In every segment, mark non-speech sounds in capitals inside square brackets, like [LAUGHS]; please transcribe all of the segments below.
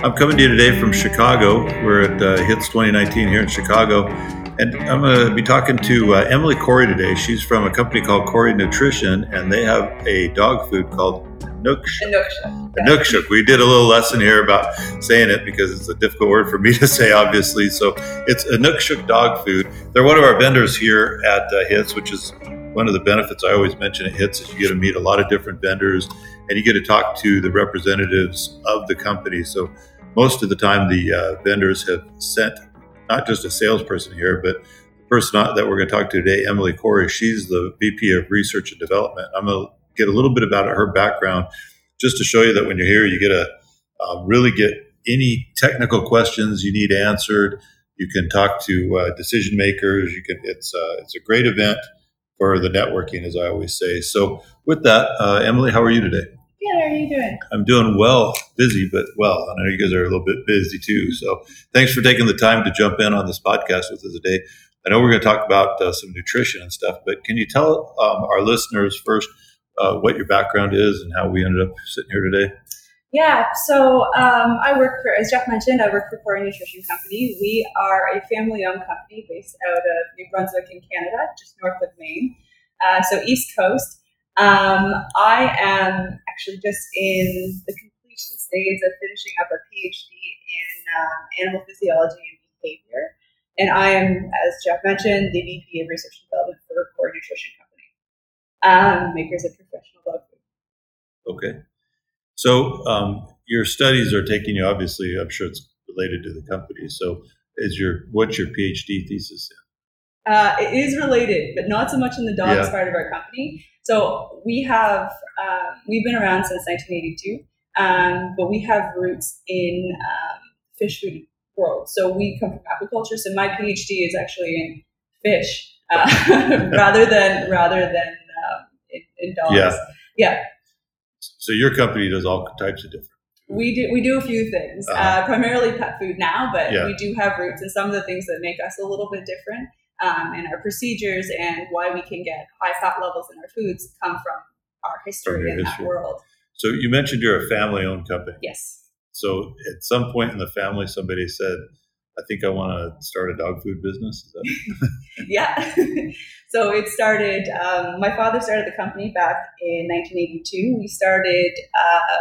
I'm coming to you today from Chicago. We're at uh, Hits 2019 here in Chicago. And I'm going to be talking to uh, Emily Corey today. She's from a company called Corey Nutrition, and they have a dog food called Inukshuk. Inukshuk. We did a little lesson here about saying it because it's a difficult word for me [LAUGHS] to say, obviously. So it's a Inukshuk dog food. They're one of our vendors here at uh, HITS, which is one of the benefits I always mention at HITS is you get to meet a lot of different vendors and you get to talk to the representatives of the company. So most of the time, the uh, vendors have sent not just a salesperson here, but the person that we're going to talk to today, Emily Corey, she's the VP of Research and Development. I'm going to get a little bit about her background just to show you that when you're here, you get to uh, really get any technical questions you need answered. You can talk to uh, decision makers. You can. It's uh, it's a great event for the networking, as I always say. So, with that, uh, Emily, how are you today? Good. How are you doing? I'm doing well, busy, but well. I know you guys are a little bit busy too. So thanks for taking the time to jump in on this podcast with us today. I know we're going to talk about uh, some nutrition and stuff, but can you tell um, our listeners first uh, what your background is and how we ended up sitting here today? Yeah, so um, I work for, as Jeff mentioned, I work for Corey Nutrition Company. We are a family-owned company based out of New Brunswick in Canada, just north of Maine, uh, so East Coast. Um, I am actually just in the completion stage of finishing up a PhD in um, animal physiology and behavior. And I am, as Jeff mentioned, the VP of Research and Development for Corey Nutrition Company, um, makers of professional dog food. Okay. So um, your studies are taking you, obviously, I'm sure it's related to the company. So is your what's your PhD thesis in? Uh, it is related, but not so much in the dogs yeah. part of our company. So we have uh, we've been around since 1982, um, but we have roots in um, fish food world. So we come from aquaculture. So my PhD is actually in fish uh, [LAUGHS] rather than rather than um, in, in, dogs. Yeah. Yeah. So your company does all types of different. We do we do a few things, uh-huh. uh, primarily pet food now, but yeah. we do have roots in some of the things that make us a little bit different um, and our procedures and why we can get high fat levels in our foods come from our history in history. that world. So you mentioned you're a family-owned company. Yes. So at some point in the family, somebody said, "I think I want to start a dog food business." [LAUGHS] yeah. [LAUGHS] so it started. Um, my father started the company back in 1982. We started uh,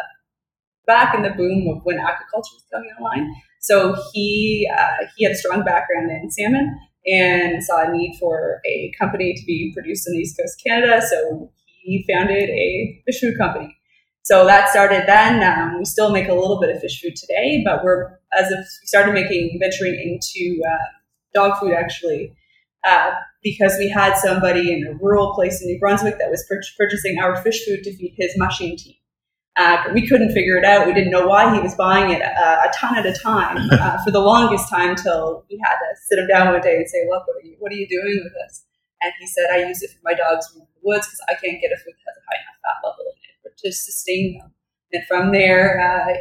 back in the boom of when aquaculture was coming online. So he uh, he had a strong background in salmon and saw a need for a company to be produced in the East Coast Canada. So he founded a fish food company. So that started then. Um, we still make a little bit of fish food today, but we're as if we started making venturing into uh, dog food actually uh, because we had somebody in a rural place in New Brunswick that was pur- purchasing our fish food to feed his mushing team. Uh, we couldn't figure it out. We didn't know why he was buying it uh, a ton at a time uh, [LAUGHS] for the longest time till we had to sit him down one day and say, "Look, what are you, what are you doing with this?" And he said, "I use it for my dogs in the woods because I can't get a food that has a high enough fat level in it, but to sustain them." And from there, uh,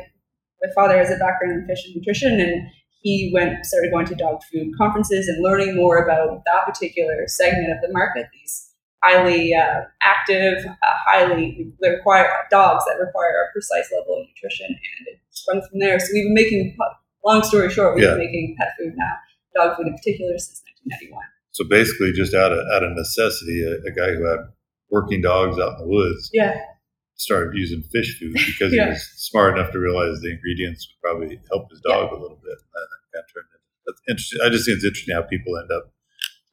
my father has a background in fish and nutrition, and he went started going to dog food conferences and learning more about that particular segment of the market. These highly uh, active, uh, highly they require dogs that require a precise level of nutrition, and it sprung from there. So we've been making. Long story short, we've yeah. been making pet food now, dog food in particular, since 1991. So basically, just out of out of necessity, a, a guy who had working dogs out in the woods, yeah, started using fish food [LAUGHS] because yeah. he was smart enough to realize the ingredients would probably help his dog yeah. a little bit. And that kind of turned into, that's interesting. I just think it's interesting how people end up.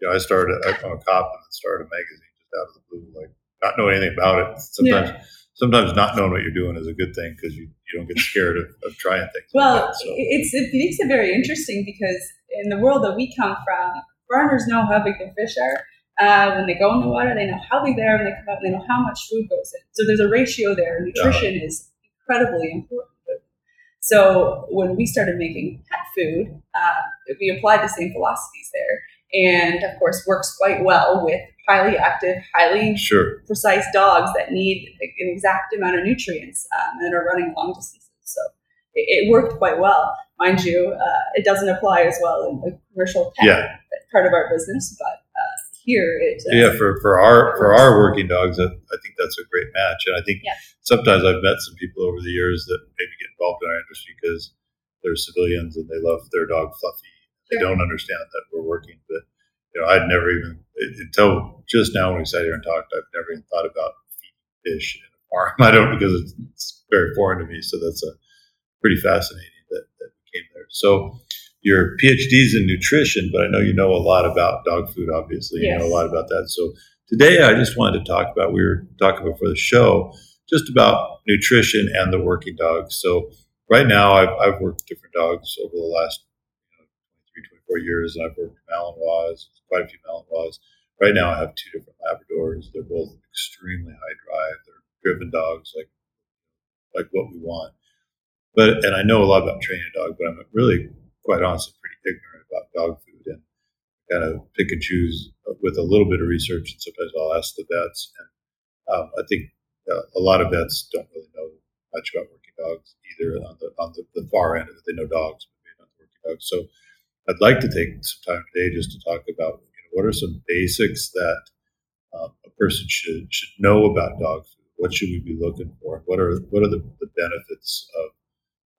You know, I started. I'm a cop and started a magazine out of the blue, like not knowing anything about it. Sometimes, yeah. sometimes not knowing what you're doing is a good thing because you, you don't get scared of, of trying things. Well, like that, so. it's it makes it very interesting because in the world that we come from, farmers know how big their fish are. Uh, when they go in the water, they know how big they are. When they come out, they know how much food goes in. So there's a ratio there. Nutrition yeah. is incredibly important. So when we started making pet food, uh, we applied the same philosophies there, and of course works quite well with highly active, highly Sure. precise dogs that need an exact amount of nutrients um, and are running long distances. So it, it worked quite well, mind you. Uh, it doesn't apply as well in the commercial pet Yeah. part of our business, but uh, here it. Uh, Yeah, for, for our for our working dogs, I, I think that's a great match. And I think Yeah. sometimes I've met some people over the years that maybe get involved in our industry because they're civilians and they love their dog Fluffy. They don't understand that we're working, but you know, I'd never even until just now when we sat here and talked, I've never even thought about feeding fish in a farm. [LAUGHS] I don't because it's, it's very foreign to me. So that's a pretty fascinating that, that we came there. So your PhD's in nutrition, but I know you know a lot about dog food. Obviously, you know a lot about that. So today, I just wanted to talk about. We were talking before the show just about nutrition and the working dogs. So right now, I've, I've worked with different dogs over the last 23, 24 years, I've worked Malinois, quite a few Malinois. Right now, I have two different Labradors. They're both extremely high drive. They're driven dogs, like like what we want. But and I know a lot about training a dog, but I'm really, quite honestly, pretty ignorant about dog food and kind of pick and choose with a little bit of research. And sometimes I'll ask the vets, and um, I think uh, a lot of vets don't really know much about working dogs either on the on the, the far end of it. They know dogs, but maybe not the working dogs. So I'd like to take some time today just to talk about you know, what are some basics that um, a person should should know about dog food. What should we be looking for? What are what are the, the benefits of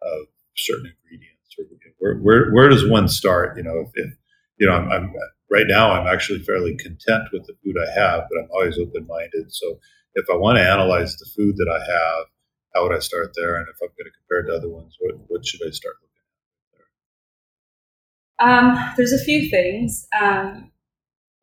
of certain ingredients? Or where, where where does one start? You know, if, if you know, I'm, I'm right now I'm actually fairly content with the food I have, but I'm always open minded. So if I want to analyze the food that I have, how would I start there? And if I'm going to compare it to other ones, what what should I start at? Um, there's a few things. Um,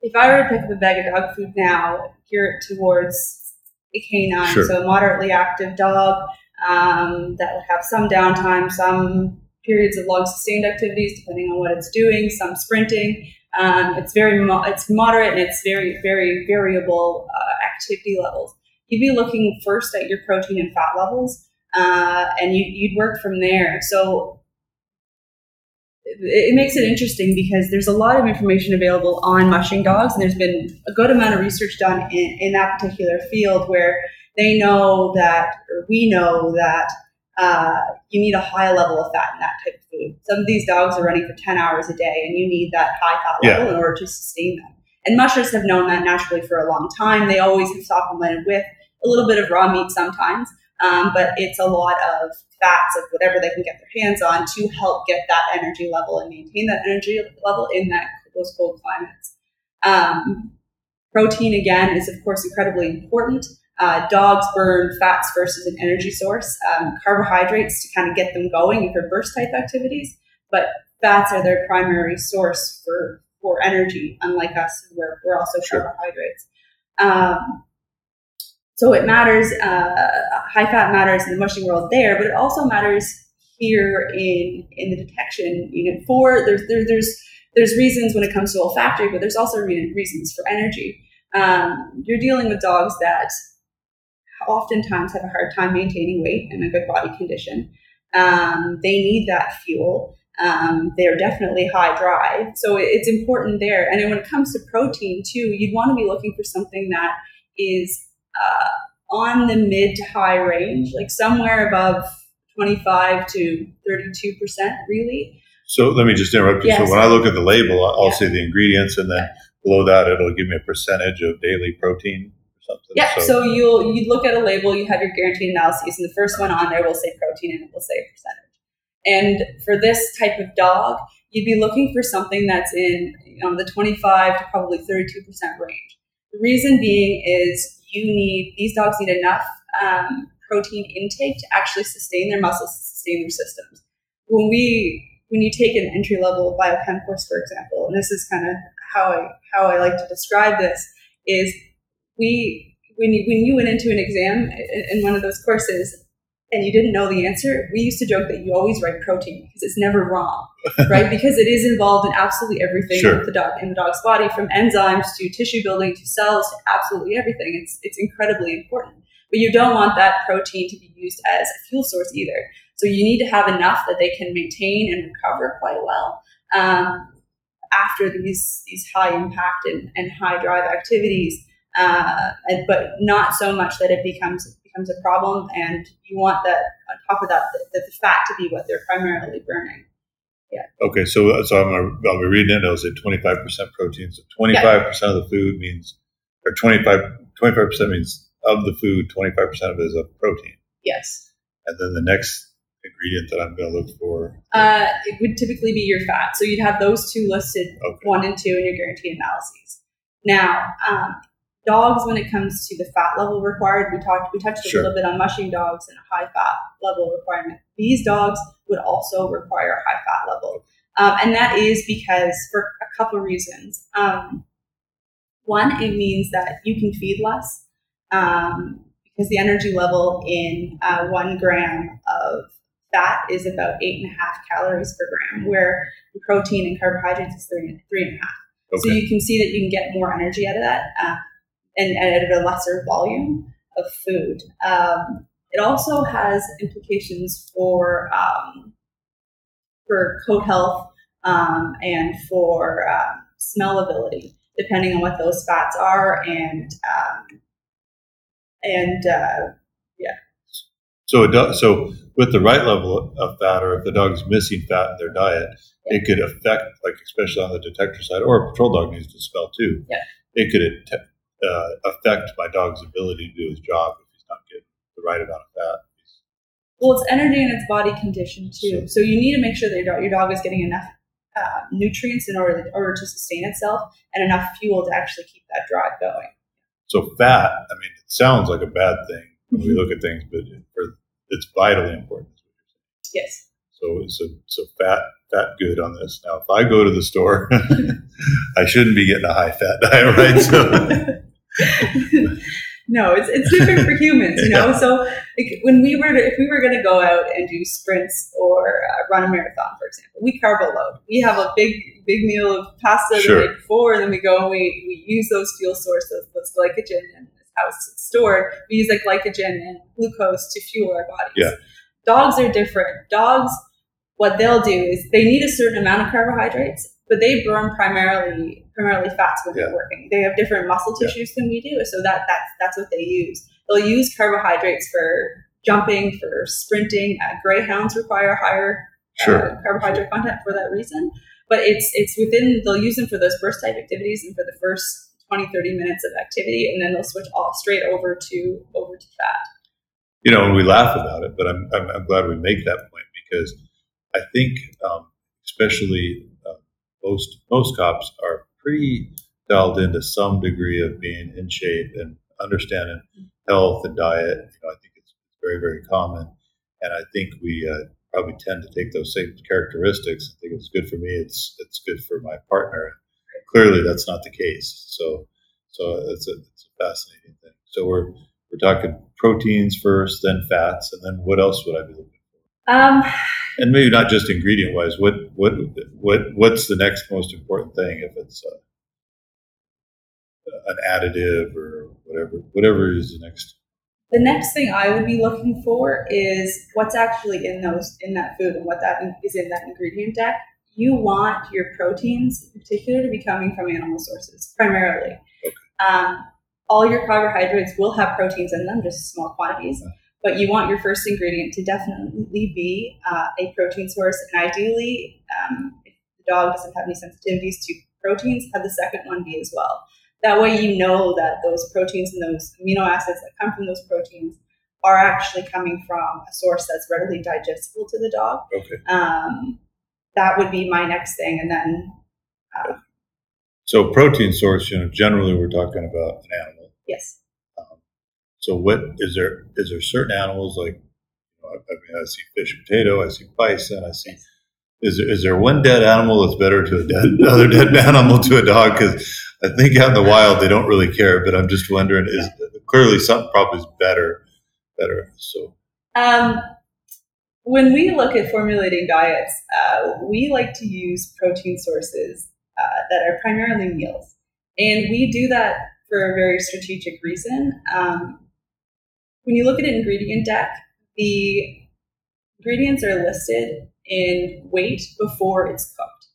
if I were to pick up a bag of dog food now, gear it towards a canine, Sure. so a moderately active dog um, that would have some downtime, some periods of long sustained activities, depending on what it's doing, some sprinting. Um, it's very mo- it's moderate and it's very very variable uh, activity levels. You'd be looking first at your protein and fat levels, uh, and you, you'd work from there. So it, makes it interesting because there's a lot of information available on mushing dogs, and there's been a good amount of research done in, in that particular field where they know that, or we know that uh, you need a high level of fat in that type of food. Some of these dogs are running for 10 hours a day, and you need that high fat level in order to sustain them. And mushers have known that naturally for a long time. They always have supplemented with a little bit of raw meat sometimes, um, but it's a lot of fats of whatever they can get their hands on to help get that energy level and maintain that energy level in that those cold climates. Um, protein again is of course incredibly important. Uh, dogs burn fats versus an energy source, um, carbohydrates to kind of get them going for burst type activities, but fats are their primary source for for energy. Unlike us, we're, we're also Sure. carbohydrates. Um, so it matters. Uh, high fat matters in the mushing world there, but it also matters here in in the detection unit. For there's there, there's there's reasons when it comes to olfactory, but there's also re- reasons for energy. Um, you're dealing with dogs that oftentimes have a hard time maintaining weight and a good body condition. Um, they need that fuel. Um, they're definitely high drive, so it's important there. And then when it comes to protein too, you'd want to be looking for something that is uh, on the mid to high range, like somewhere above 25 to 32 percent, really. So let me just interrupt you. So when I look at the label, I'll Yeah. see the ingredients, and then below that, it'll give me a percentage of daily protein or something. Yeah, so you'll you look at a label, you have your guaranteed analyses, and the first one on there will say protein and it will say a percentage. And for this type of dog, you'd be looking for something that's in you know, the 25 to probably 32 percent range. The reason being is you need these dogs need enough um, protein intake to actually sustain their muscles, sustain their systems. When we when you take an entry level biochem course, for example, and this is kind of how I how I like to describe this is we when you when you went into an exam in in one of those courses and you didn't know the answer, we used to joke that you always write protein because it's never wrong, [LAUGHS] right? because it is involved in absolutely everything Sure. the dog in the dog's body, from enzymes to tissue building to cells to absolutely everything. It's it's incredibly important. But you don't want that protein to be used as a fuel source either. So you need to have enough that they can maintain and recover quite well um, after these these high impact and, and high drive activities, uh, and, but not so much that it becomes becomes a problem. And you want that on top of that, the, the fat to be what they're primarily burning. Yeah. Okay, so so I'm gonna, I'll be reading it. I'll say 25 percent protein. So 25 percent of the food means, or 25 25 percent means of the food, 25 percent of it is a protein. Yes. And then the next ingredient that I'm going to look for? Uh, it would typically be your fat. So you'd have those two listed, Okay. one and two, in your guaranteed analyses. Now, um, dogs, when it comes to the fat level required, we talked, we touched a Sure. little bit on mushing dogs and a high fat level requirement. These dogs would also require a high fat level, um, and that is because for a couple of reasons. Um, one, it means that you can feed less. Um, because the energy level in uh, one gram of fat is about eight and a half calories per gram, where the protein and carbohydrates is three, three and a half. So you can see that you can get more energy out of that uh, and, and at a lesser volume of food. Um, it also has implications for um, for coat health um, and for uh, smellability, depending on what those fats are and um, and uh, yeah. So it does, so with the right level of fat, or if the dog's missing fat in their diet, it could affect, like especially on the detector side, or a patrol dog needs to smell too. Yeah. It could uh, affect my dog's ability to do his job if he's not getting the right amount of fat. Well, it's energy and it's body condition too. So you need to make sure that your dog, your dog is getting enough uh, nutrients in order, in order to sustain itself and enough fuel to actually keep that drive going. So fat, I mean, it sounds like a bad thing when we look at things, but for, it's vitally important. Yes. So, so, so fat, fat good on this. Now, if I go to the store, [LAUGHS] I shouldn't be getting a high fat diet, right? So, [LAUGHS] [LAUGHS] no, it's, it's different for humans, you know. So like, when we were to, if we were going to go out and do sprints or uh, run a marathon, for example, we carbo load. We have a big big meal of pasta Sure. the day before, and then we go and we, we use those fuel sources, those glycogen and how it's stored. We use like glycogen and glucose to fuel our bodies. Yeah. Dogs are different. Dogs, what they'll do is they need a certain amount of carbohydrates, but they burn primarily primarily fats when Yeah. they're working. They have different muscle Yeah. tissues than we do, so that that's that's what they use. They'll use carbohydrates for jumping, for sprinting. Uh, greyhounds require higher sure. uh, carbohydrate content for that reason. But it's it's within they'll use them for those burst type activities and for the first 20, 30 minutes of activity, and then they'll switch all straight over to over to fat. you know, and we laugh about it, but I'm, I'm, I'm glad we make that point because I think, um, especially uh, most most cops are pretty dialed into some degree of being in shape and understanding health and diet. You know, I think it's very very common, and I think we uh, probably tend to take those same characteristics. I think it's good for me. It's it's good for my partner. Clearly, that's not the case. So, so it's a, it's a fascinating thing. So we're we're talking proteins first, then fats, and then what else would I be looking? Um, And maybe not just ingredient wise. What what what what's the next most important thing if it's uh, an additive or whatever whatever is the next. the next thing I would be looking for is what's actually in those in that food and what that is in- that ingredient deck. You want your proteins, in particular, to be coming from animal sources primarily. Um, all your carbohydrates will have proteins in them, just small quantities. But you want your first ingredient to definitely be uh, a protein source, and ideally, um, if the dog doesn't have any sensitivities to proteins, have the second one be as well. That way, you know that those proteins and those amino acids that come from those proteins are actually coming from a source that's readily digestible to the dog. Okay. Um, that would be my next thing, and then So protein source, you know, generally we're talking about an animal. yes, so what is there? Is there certain animals like? I, I mean, I see fish and potato. I see bison. I see. Is there, is there one dead animal that's better to a dead [LAUGHS] another dead animal to a dog? Because I think out in the wild they don't really care. But I'm just wondering, is clearly something probably is better, better. So Um, when we look at formulating diets, uh, we like to use protein sources uh, that are primarily meals. And we do that for a very strategic reason. Um, when you look at an ingredient deck, the ingredients are listed in weight before it's cooked.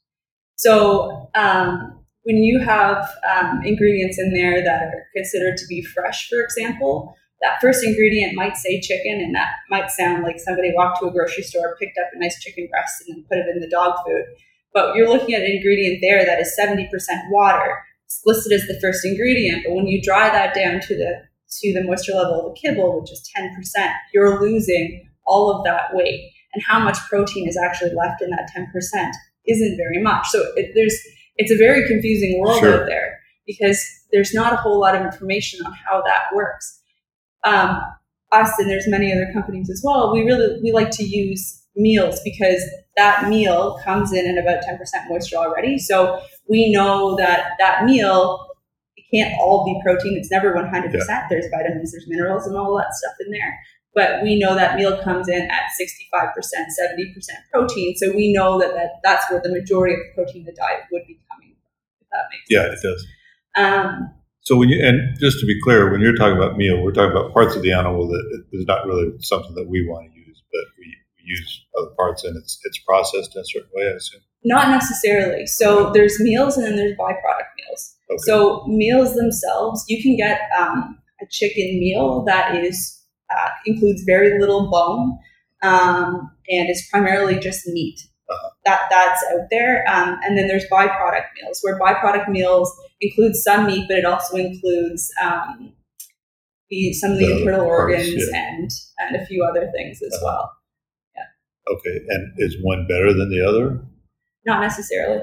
So um, when you have um, ingredients in there that are considered to be fresh, for example, that first ingredient might say chicken, and that might sound like somebody walked to a grocery store, picked up a nice chicken breast, and then put it in the dog food. But you're looking at an ingredient there that is 70% water. It's listed as the first ingredient, but when you dry that down to the to the moisture level of a kibble, which is 10%, you're losing all of that weight. And how much protein is actually left in that 10% isn't very much. So it, there's it's a very confusing world sure. out there because there's not a whole lot of information on how that works. Um, us and there's many other companies as well. We really we like to use meals because that meal comes in at about 10% moisture already. So we know that that meal can't all be protein. It's never 100%. Yeah. There's vitamins, there's minerals, and all that stuff in there. But we know that meal comes in at 65%, 70% protein. So we know that, that that's where the majority of the protein in the diet would be coming from, if that makes yeah, sense. Yeah, it does. Um, so when you and just to be clear, when you're talking about meal, we're talking about parts of the animal that is not really something that we want to use, but we, we use other parts and it's it's processed in a certain way. I assume. Not necessarily. So there's meals and then there's byproduct meals. Okay. So meals themselves, you can get um, a chicken meal that is uh, includes very little bone um, and is primarily just meat. Uh-huh. That that's out there, um, and then there's byproduct meals where byproduct meals includes some meat, but it also includes um, the, some of the, the internal parts, organs yeah. and and a few other things as uh-huh. well. Yeah. Okay, and is one better than the other? Not necessarily.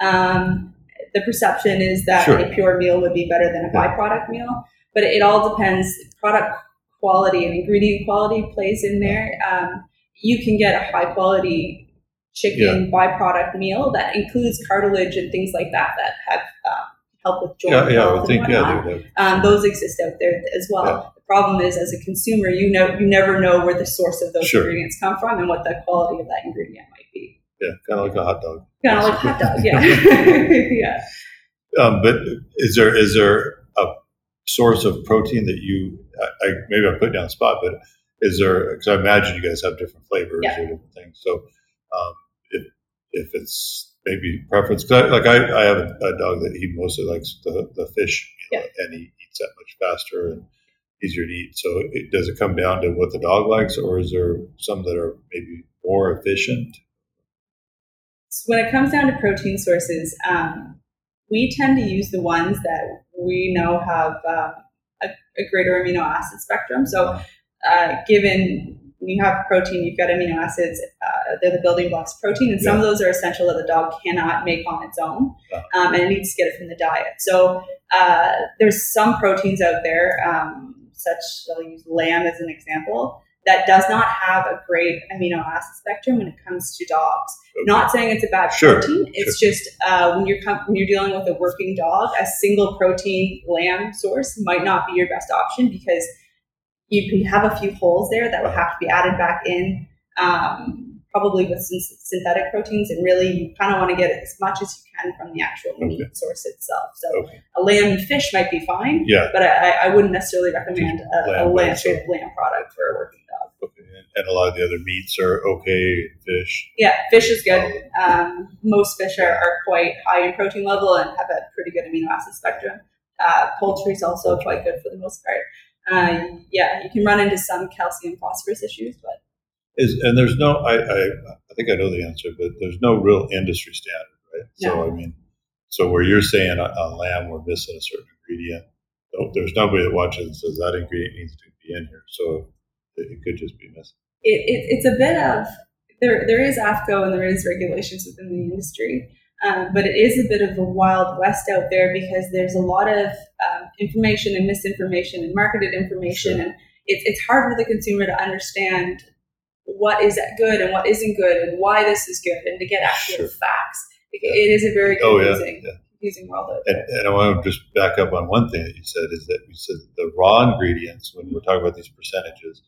Um, the perception is that sure. a pure meal would be better than a byproduct meal, but it all depends. Product quality and ingredient quality plays in there. Um, you can get a high quality chicken yeah. byproduct meal that includes cartilage and things like that that have um, help with joint yeah, yeah, I would think yeah, um, those exist out there as well. Yeah. The problem is, as a consumer, you know you never know where the source of those sure. ingredients come from and what the quality of that ingredient might be. Yeah, kind of like a hot dog. Kind of like a hot dog. Yeah, [LAUGHS] yeah. Um, but is there is there a source of protein that you? I, I maybe I'm putting down the spot, but is there? Because I imagine you guys have different flavors yeah. or different things. So um, if if it's maybe preference, cause I, like I, I have a, a, dog that he mostly likes the, the fish, you know, yeah. and he eats that much faster and easier to eat. So it, does it come down to what the dog likes, or is there some that are maybe more efficient? When it comes down to protein sources, um, we tend to use the ones that we know have uh, a, a, greater amino acid spectrum. So, uh, given when you have protein, you've got amino acids. Uh, they're the building blocks of protein, and some yeah. of those are essential that the dog cannot make on its own, um, and it needs to get it from the diet. So uh, there's some proteins out there, um, such I'll use lamb as an example, that does not have a great amino acid spectrum when it comes to dogs. Okay. Not saying it's a bad sure. protein. It's sure. just uh, when you're com- when you're dealing with a working dog, a single protein lamb source might not be your best option because you have a few holes there that would have to be added back in, um, probably with some synthetic proteins. And really, you kind of want to get as much as you can from the actual okay. meat source itself. So okay. a lamb and fish might be fine, yeah. but I, I wouldn't necessarily recommend a lamb, a lamb, straight lamb product for a working. And a lot of the other meats are okay. Fish. Yeah, fish is good. Um, most fish are, are quite high in protein level and have a pretty good amino acid spectrum. Uh, poultry is also quite good for the most part uh, yeah, you can run into some calcium phosphorus issues, but is and there's no I, I, I think I know the answer, but there's no real industry standard, right? No. So I mean, so where you're saying on lamb we're missing a certain ingredient, there's nobody that watches and says that ingredient needs to be in here, so it, could just be missing. It, it, it's a bit of there. There is AAFCO and there is regulations within the industry. Um, but it is a bit of a wild west out there because there's a lot of um, information and misinformation and marketed information, sure. and it, it's hard for the consumer to understand what is good and what isn't good and why this is good and to get actual sure. facts. It, yeah. it is a very confusing, oh, yeah. Yeah. confusing world out there. And, and, I want to just back up on one thing that you said is that you said the raw ingredients, when we're talking about these percentages,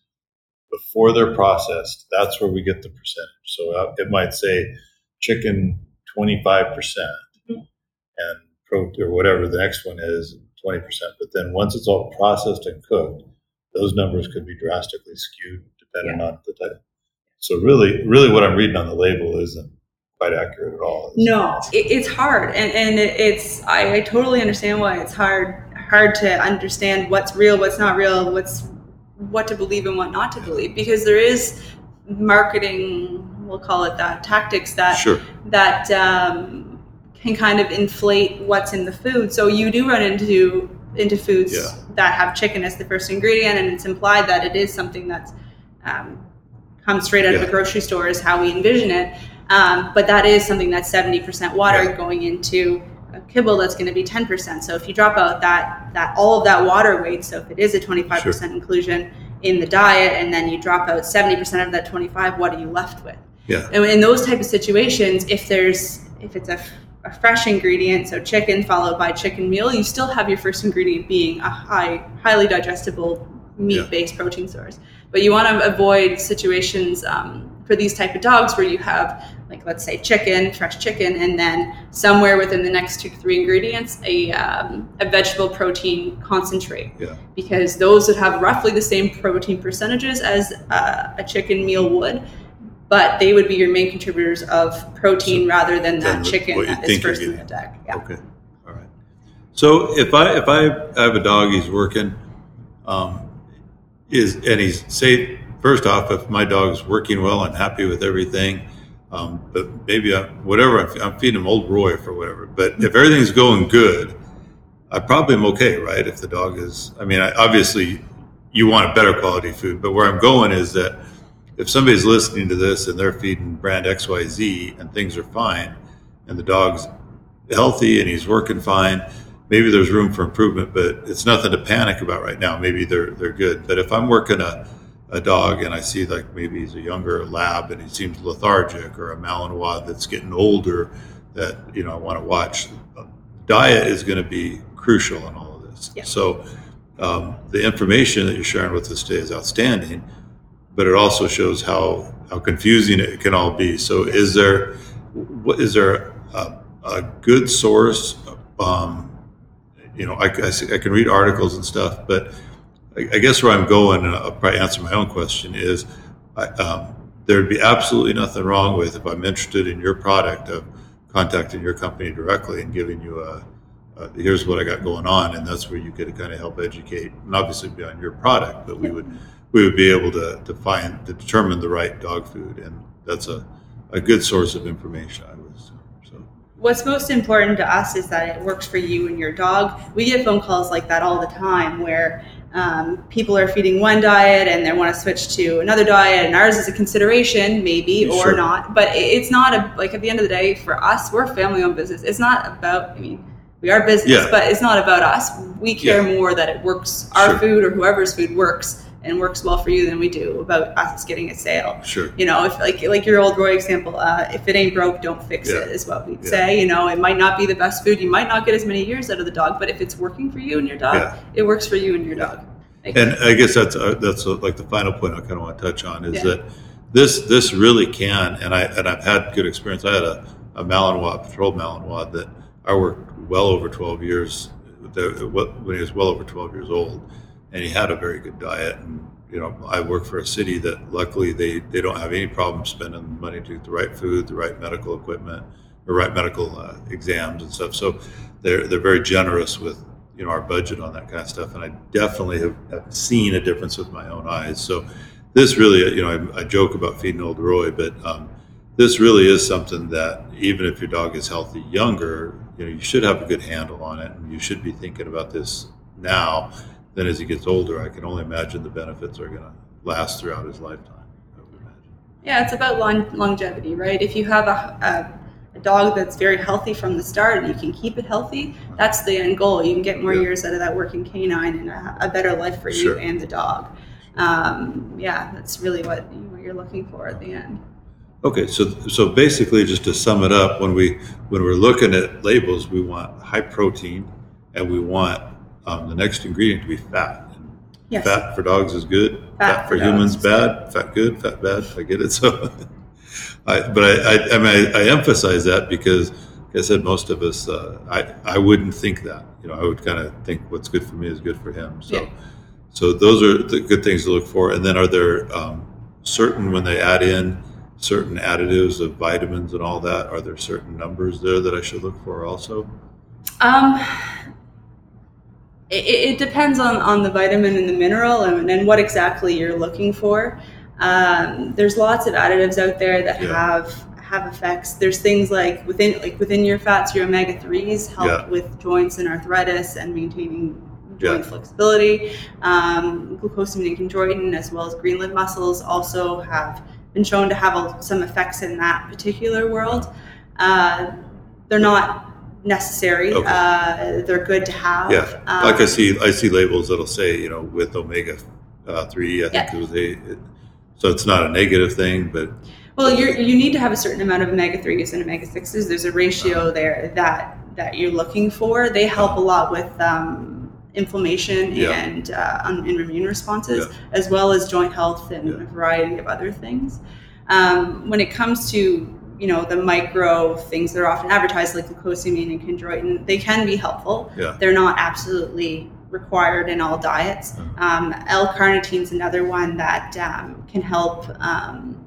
before they're processed, that's where we get the percentage. So uh, it might say chicken 25%, mm-hmm. and pro or whatever the next one is 20%. But then once it's all processed and cooked, those numbers could be drastically skewed depending yeah. on the type. So really, really, what I'm reading on the label isn't quite accurate at all. No, it, it's hard, and and it's I, I totally understand why it's hard hard to understand what's real, what's not real, what's what to believe and what not to believe, because there is marketing, we'll call it that, tactics that Sure. that um, can kind of inflate what's in the food. So you do run into into foods Yeah. that have chicken as the first ingredient, and it's implied that it is something that's um, comes straight out of Yeah. a grocery store is how we envision it. Um, but that is something that's seventy percent water Yeah. going into a kibble that's going to be ten percent. So if you drop out that that all of that water weight, so if it is a twenty five percent inclusion in the diet, and then you drop out seventy percent of that twenty five, what are you left with? Yeah. And in those type of situations, if there's if it's a, a fresh ingredient, so chicken followed by chicken meal, you still have your first ingredient being a high, highly digestible meat-based protein source. But you want to avoid situations um, for these type of dogs where you have, like, let's say chicken, fresh chicken, and then somewhere within the next two to three ingredients, a, um, a vegetable protein concentrate. Yeah. Because those would have roughly the same protein percentages as uh, a chicken meal would, but they would be your main contributors of protein rather than than that chicken that is first in the deck. Yeah. Okay. All right. So if I if I have a dog, he's working, um, is and he's say first off, if my dog's working well, I'm happy with everything. Um, but maybe I, whatever I'm, feeding him Old Roy for whatever. But if everything's going good, I probably am okay, right? If the dog is, I mean, I, obviously you want a better quality food, but where I'm going is that if somebody's listening to this and they're feeding brand XYZ and things are fine, and the dog's healthy and he's working fine, maybe there's room for improvement, but it's nothing to panic about right now. Maybe they're they're good. But if I'm working a, a dog and I see like maybe he's a younger lab and he seems lethargic or a Malinois that's getting older that you know I want to watch, diet is going to be crucial in all of this. Yeah. So um, the information that you're sharing with us today is outstanding, but it also shows how how confusing it can all be. So is there what is there a, a good source? Um, you know, I, I, see- I can read articles and stuff, but I, guess where I'm going, and I'll probably answer my own question, is I, um, there'd be absolutely nothing wrong with if I'm interested in your product of contacting your company directly and giving you a, a here's what I got going on, and that's where you could kind of help educate, and obviously beyond your product, but we would we would be able to, to find to determine the right dog food, and that's a, a good source of information, I What's most important to us is that it works for you and your dog. We get phone calls like that all the time where um, people are feeding one diet and they want to switch to another diet, and ours is a consideration, maybe or Sure. not. But it's not a like at the end of the day for us, we're a family-owned business. It's not about. I mean, we are business, Yeah. but it's not about us. We care Yeah. more that it works. Our Sure. food or whoever's food works and works well for you than we do about us getting a sale sure, you know, if like like your old Roy example, uh, if it ain't broke, don't fix Yeah. it, is what we'd Yeah. say. You know, it might not be the best food, you might not get as many years out of the dog, but if it's working for you and your dog, Yeah. it works for you and your dog. Like, and I guess that's uh, that's uh, like the final point I kind of want to touch on is that this this really can, and I and I've had good experience. I had a, a Malinois, patrol Malinois that I worked well over twelve years. What- when he was well over twelve years old, and he had a very good diet. And you know, I work for a city that luckily they they don't have any problem spending money to the right food, the right medical equipment, the right medical uh, exams and stuff. So they're they're very generous with you know our budget on that kind of stuff. And I definitely have, have seen a difference with my own eyes. So this really, you know, I, I joke about feeding old Roy, but um, this really is something that even if your dog is healthy younger, you know, you should have a good handle on it, and you should be thinking about this now. Then, as he gets older, I can only imagine the benefits are going to last throughout his lifetime. I would imagine. yeah, it's about long, longevity, right? If you have a, a, a dog that's very healthy from the start and you can keep it healthy, that's the end goal. You can get more Yeah. years out of that working canine and a, a better life for Sure. you and the dog. Um, yeah, that's really what, what you're looking for at the end. Okay, so so basically, just to sum it up, when we when we're looking at labels, we want high protein, and we want um, the next ingredient to be fat. Yes. Fat for dogs is good. Fat for for humans bad. Fat good. Fat bad. I get it. [LAUGHS] So, I, but I, I, I mean, I, I emphasize that because, like I said, most of us, uh, I, I wouldn't think that. You know, I would kind of think what's good for me is good for him. So, Yeah. so those are the good things to look for. And then, are there um, certain when they add in certain additives of vitamins and all that? Are there certain numbers there that I should look for also? Um, it, it depends on, on the vitamin and the mineral and, and what exactly you're looking for. Um, there's lots of additives out there that Yeah. have have effects. There's things like within like within your fats, your omega threes help Yeah. with joints and arthritis and maintaining Yeah. joint flexibility. Um, glucosamine and chondroitin, as well as green lipped mussels, also have been shown to have a, some effects in that particular world. Uh, they're not necessary. Okay. Uh, they're good to have. Yeah, Um, like I see, I see labels that'll say, you know, with omega uh, three. I think Yeah. it was a. It, so it's not a negative thing, but Well, you you need to have a certain amount of omega threes and omega sixes. There's a ratio there that that you're looking for. They help a lot with um, inflammation Yeah. and uh, and immune responses, Yeah. as well as joint health and a variety of other things. Um, when it comes to you know the micro things that are often advertised like glucosamine and chondroitin, they can be helpful. Yeah. They're not absolutely required in all diets. Mhm. Um, L-carnitine is another one that um, can help um,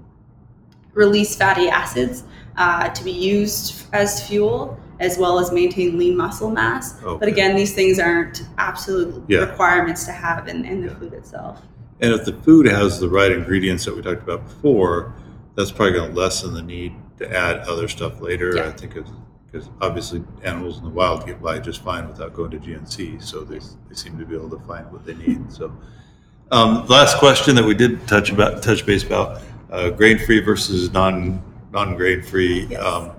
release fatty acids uh, to be used as fuel, as well as maintain lean muscle mass. But again, these things aren't absolute Yeah. requirements to have in, in the Yeah. food itself. and if the food has the right ingredients that we talked about before, that's probably going to lessen the need to add other stuff later. Yeah. I think because obviously animals in the wild get by just fine without going to GNC, so they, they seem to be able to find what they need. So, um, last question that we did touch about touch base about uh, grain free versus non non grain free. Yes. Um,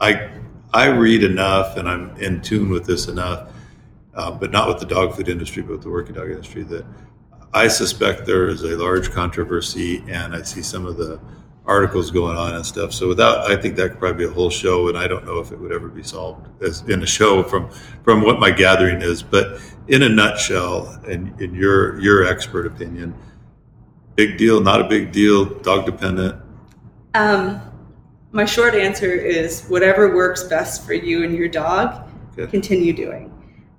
I I read enough and I'm in tune with this enough, uh, but not with the dog food industry, but with the working dog industry that I suspect there is a large controversy, and I see some of the articles going on and stuff. So without, I think that could probably be a whole show, and I don't know if it would ever be solved as in a show from from what my gathering is. But in a nutshell, and in your your expert opinion, big deal, not a big deal, dog dependent. Um, my short answer is whatever works best for you and your dog, Okay. continue doing.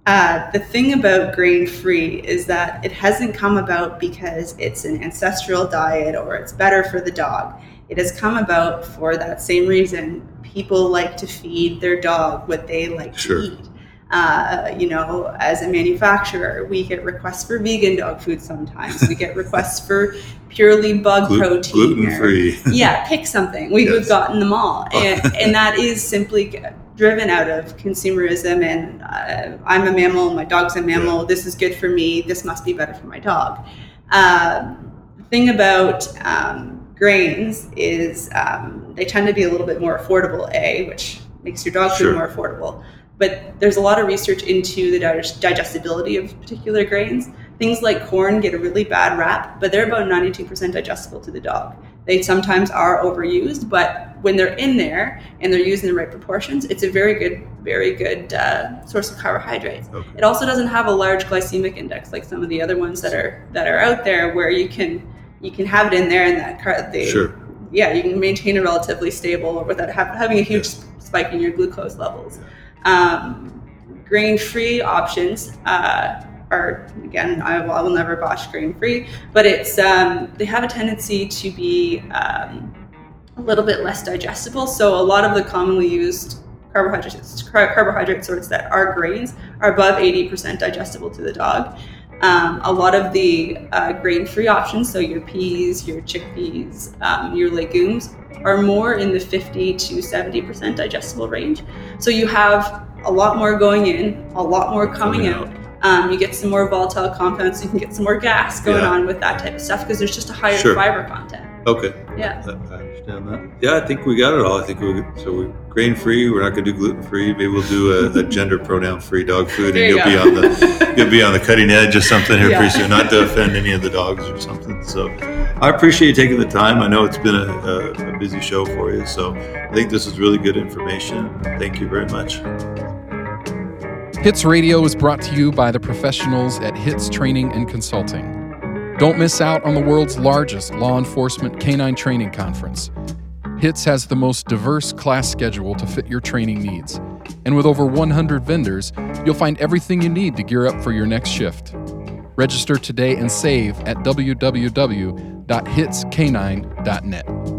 Uh, the thing about grain free is that it hasn't come about because it's an ancestral diet or it's better for the dog. It has come about for that same reason. People like to feed their dog what they like Sure. to eat. Uh, you know, as a manufacturer, we get requests for vegan dog food sometimes. we get requests [LAUGHS] for purely bug protein. gluten free. yeah, [LAUGHS] pick something. We, Yes. We've gotten them all, [LAUGHS] and, and that is simply driven out of consumerism. And uh, I'm a mammal, my dog's a mammal. This is good for me. This must be better for my dog. The thing about um, grains is um, they tend to be a little bit more affordable. A, which makes your dog Sure. food more affordable. But there's a lot of research into the digestibility of particular grains. Things like corn get a really bad rap, but they're about 92% digestible to the dog. They sometimes are overused, but when they're in there and they're used in the right proportions, it's a very good, very good uh, source of carbohydrates. Okay. It also doesn't have a large glycemic index like some of the other ones that are that are out there, where you can you can have it in there and that car- they, Sure. yeah, you can maintain it relatively stable without have, having a huge Yes. spike in your glucose levels. Um, grain-free options uh, are again, I will, I will never bash grain-free, but it's um, they have a tendency to be um, a little bit less digestible. So a lot of the commonly used carbohydrates, carbohydrate sorts that are grains are above 80% digestible to the dog. Um, a lot of the uh, grain-free options, so your peas, your chickpeas, um, your legumes, are more in the 50 to 70% digestible range. So you have a lot more going in, a lot more coming, Coming out. Um, you get some more volatile compounds. You can get some more gas going Yeah. on with that type of stuff because there's just a higher Sure. fiber content. Okay. Yeah. I I understand that. Yeah, I think we got it all. I think we so we're grain free. We're not going to do gluten free. Maybe we'll do a, a gender pronoun free dog food, and you you'll be on the you'll be on the cutting edge of something here Yeah. pretty soon. Not to offend any of the dogs or something. So I appreciate you taking the time. I know it's been a, a, a busy show for you, so I think this is really good information. Thank you very much. Hits Radio is brought to you by the professionals at Hits Training and Consulting. Don't miss out on the world's largest law enforcement canine training conference. HITS has the most diverse class schedule to fit your training needs. And with over 100 vendors, you'll find everything you need to gear up for your next shift. Register today and save at www.hitscanine.net.